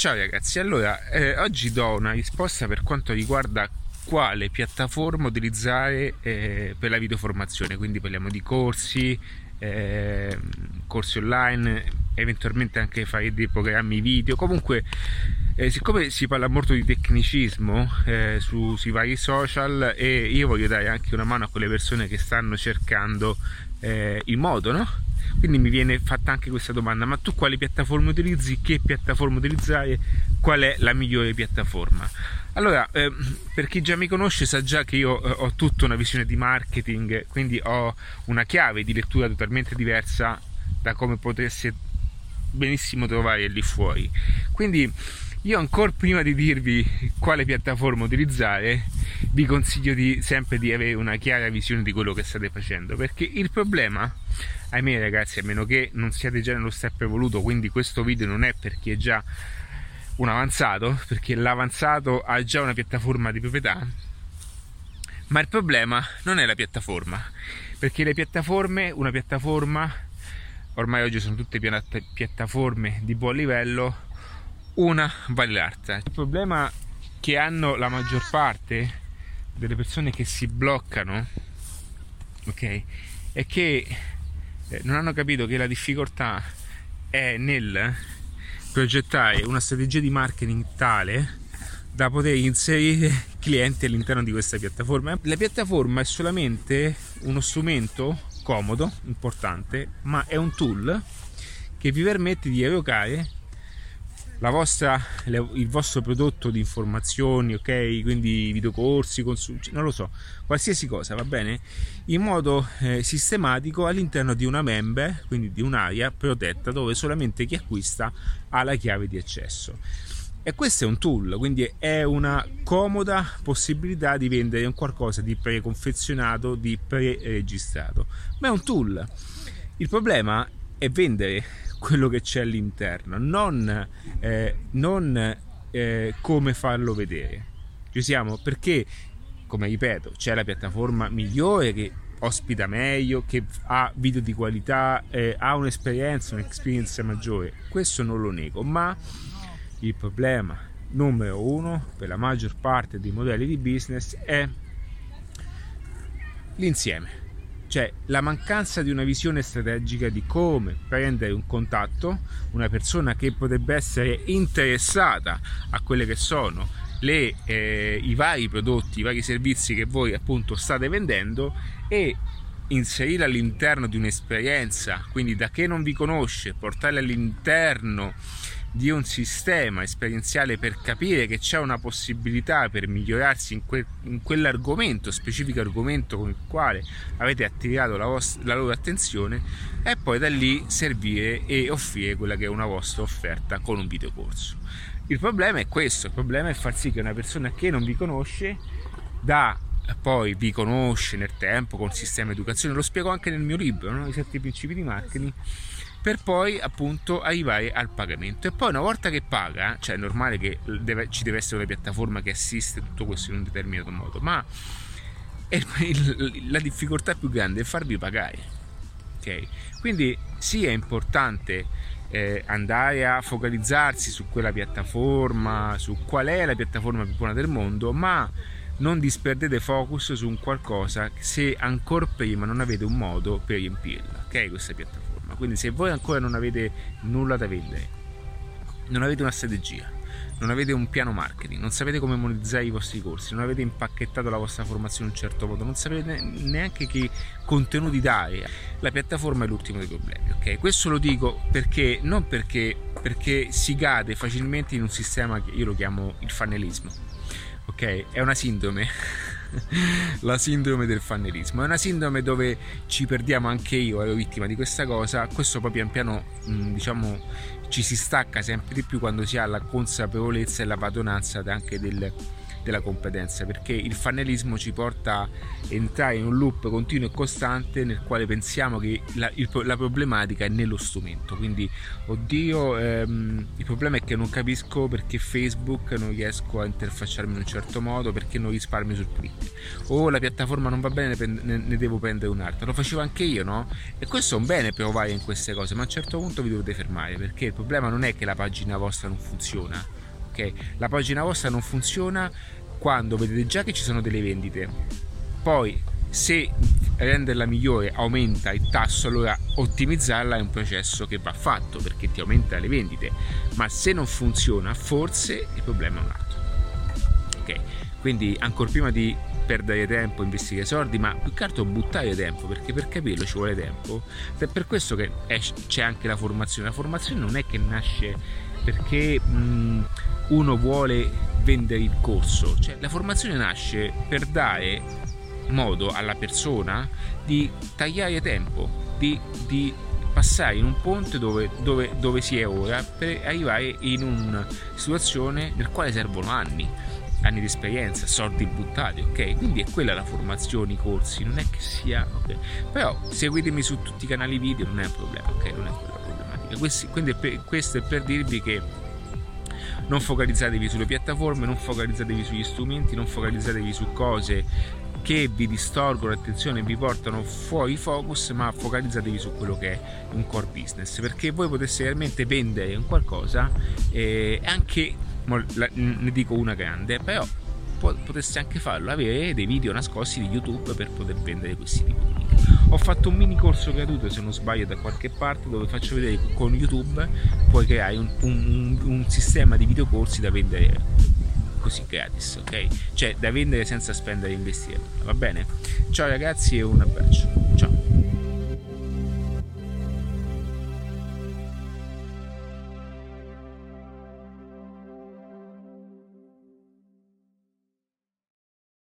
Ciao ragazzi, allora eh, oggi do una risposta per quanto riguarda quale piattaforma utilizzare eh, per la videoformazione, quindi parliamo di corsi, eh, corsi online, eventualmente anche fare dei programmi video, comunque eh, siccome si parla molto di tecnicismo eh, su, sui vari social e io voglio dare anche una mano a quelle persone che stanno cercando eh, il modo, no? Quindi mi viene fatta anche questa domanda, ma tu quale piattaforma utilizzi, che piattaforma utilizzare, qual è la migliore piattaforma? Allora, eh, per chi già mi conosce sa già che io eh, ho tutta una visione di marketing, quindi ho una chiave di lettura totalmente diversa da come potreste benissimo trovare lì fuori. Quindi io ancora prima di dirvi quale piattaforma utilizzare, vi consiglio di, sempre di avere una chiara visione di quello che state facendo, perché il problema, ahimè ragazzi, a meno che non siate già nello step evoluto, quindi questo video non è per chi è già un avanzato, perché l'avanzato ha già una piattaforma di proprietà, ma il problema non è la piattaforma, perché le piattaforme, una piattaforma, ormai oggi sono tutte piattaforme di buon livello, una vale l'altra. Il problema che hanno la maggior parte delle persone che si bloccano, ok, è che eh, non hanno capito che la difficoltà è nel progettare una strategia di marketing tale da poter inserire clienti all'interno di questa piattaforma. La piattaforma è solamente uno strumento comodo, importante, ma è un tool che vi permette di evocare vostra, il vostro prodotto di informazioni, ok? Quindi videocorsi, consum- non lo so, qualsiasi cosa, va bene? In modo eh, sistematico all'interno di una member, quindi di un'area protetta dove solamente chi acquista ha la chiave di accesso. E questo è un tool, quindi è una comoda possibilità di vendere un qualcosa di preconfezionato, di pre-registrato, ma è un tool. Il problema è vendere quello che c'è all'interno, non, eh, non eh, come farlo vedere. Ci siamo perché, come ripeto, c'è la piattaforma migliore che ospita meglio, che ha video di qualità, eh, ha un'esperienza, un'esperienza maggiore. Questo non lo nego, ma il problema numero uno per la maggior parte dei modelli di business è l'insieme cioè la mancanza di una visione strategica di come prendere un contatto, una persona che potrebbe essere interessata a quelle che sono le, eh, i vari prodotti, i vari servizi che voi appunto state vendendo e inserire all'interno di un'esperienza, quindi da che non vi conosce, portarle all'interno di un sistema esperienziale per capire che c'è una possibilità per migliorarsi in, que- in quell'argomento, specifico argomento con il quale avete attirato la, vostra, la loro attenzione e poi da lì servire e offrire quella che è una vostra offerta con un videocorso. Il problema è questo, il problema è far sì che una persona che non vi conosce da poi vi conosce nel tempo con il sistema educazione, lo spiego anche nel mio libro, no? i sette principi di marketing, per poi appunto arrivare al pagamento e poi una volta che paga cioè è normale che deve, ci deve essere una piattaforma che assiste tutto questo in un determinato modo ma il, la difficoltà più grande è farvi pagare ok quindi sì è importante eh, andare a focalizzarsi su quella piattaforma su qual è la piattaforma più buona del mondo ma non disperdete focus su un qualcosa se ancora prima non avete un modo per riempirla ok questa piattaforma. Quindi se voi ancora non avete nulla da vendere, non avete una strategia, non avete un piano marketing, non sapete come monetizzare i vostri corsi, non avete impacchettato la vostra formazione in un certo modo, non sapete neanche che contenuti dare, la piattaforma è l'ultimo dei problemi, ok? Questo lo dico perché non perché, perché si cade facilmente in un sistema che io lo chiamo il fannelismo, ok? È una sindrome la sindrome del fannelismo. È una sindrome dove ci perdiamo anche io, ero vittima di questa cosa. Questo poi pian piano, mm, diciamo, ci si stacca sempre di più quando si ha la consapevolezza e la padronanza anche del, della competenza perché il fannelismo ci porta a entrare in un loop continuo e costante nel quale pensiamo che la, il, la problematica è nello strumento. Quindi oddio ehm, il problema è che non capisco perché Facebook non riesco a interfacciarmi in un certo modo perché non risparmio sul click o la piattaforma non va bene ne, ne devo prendere un'altra. Lo facevo anche io no? e questo è un bene provare in queste cose ma a un certo punto vi dovete fermare perché il problema non è che la pagina vostra non funziona la pagina vostra non funziona quando vedete già che ci sono delle vendite poi se renderla migliore aumenta il tasso allora ottimizzarla è un processo che va fatto perché ti aumenta le vendite ma se non funziona forse il problema è un altro ok quindi ancora prima di perdere tempo, investire soldi, ma più che altro buttare tempo, perché per capirlo ci vuole tempo. È per questo che c'è anche la formazione. La formazione non è che nasce perché mh, uno vuole vendere il corso, cioè la formazione nasce per dare modo alla persona di tagliare tempo, di, di passare in un ponte dove, dove, dove si è ora per arrivare in una situazione nel quale servono anni anni di esperienza, soldi buttati, ok? Quindi è quella la formazione, i corsi, non è che sia, ok? Però seguitemi su tutti i canali video, non è un problema, ok? Non è la problematica. Questi, quindi per, questo è per dirvi che non focalizzatevi sulle piattaforme, non focalizzatevi sugli strumenti, non focalizzatevi su cose che vi distorgono l'attenzione vi portano fuori focus, ma focalizzatevi su quello che è un core business, perché voi poteste realmente vendere un qualcosa e anche ne dico una grande, però potreste anche farlo, avere dei video nascosti di YouTube per poter vendere questi tipi di. Ho fatto un mini corso gratuito, se non sbaglio, da qualche parte dove faccio vedere con YouTube puoi creare un, un, un sistema di videocorsi da vendere così gratis, ok? Cioè da vendere senza spendere e investire. Va bene? Ciao ragazzi e un abbraccio.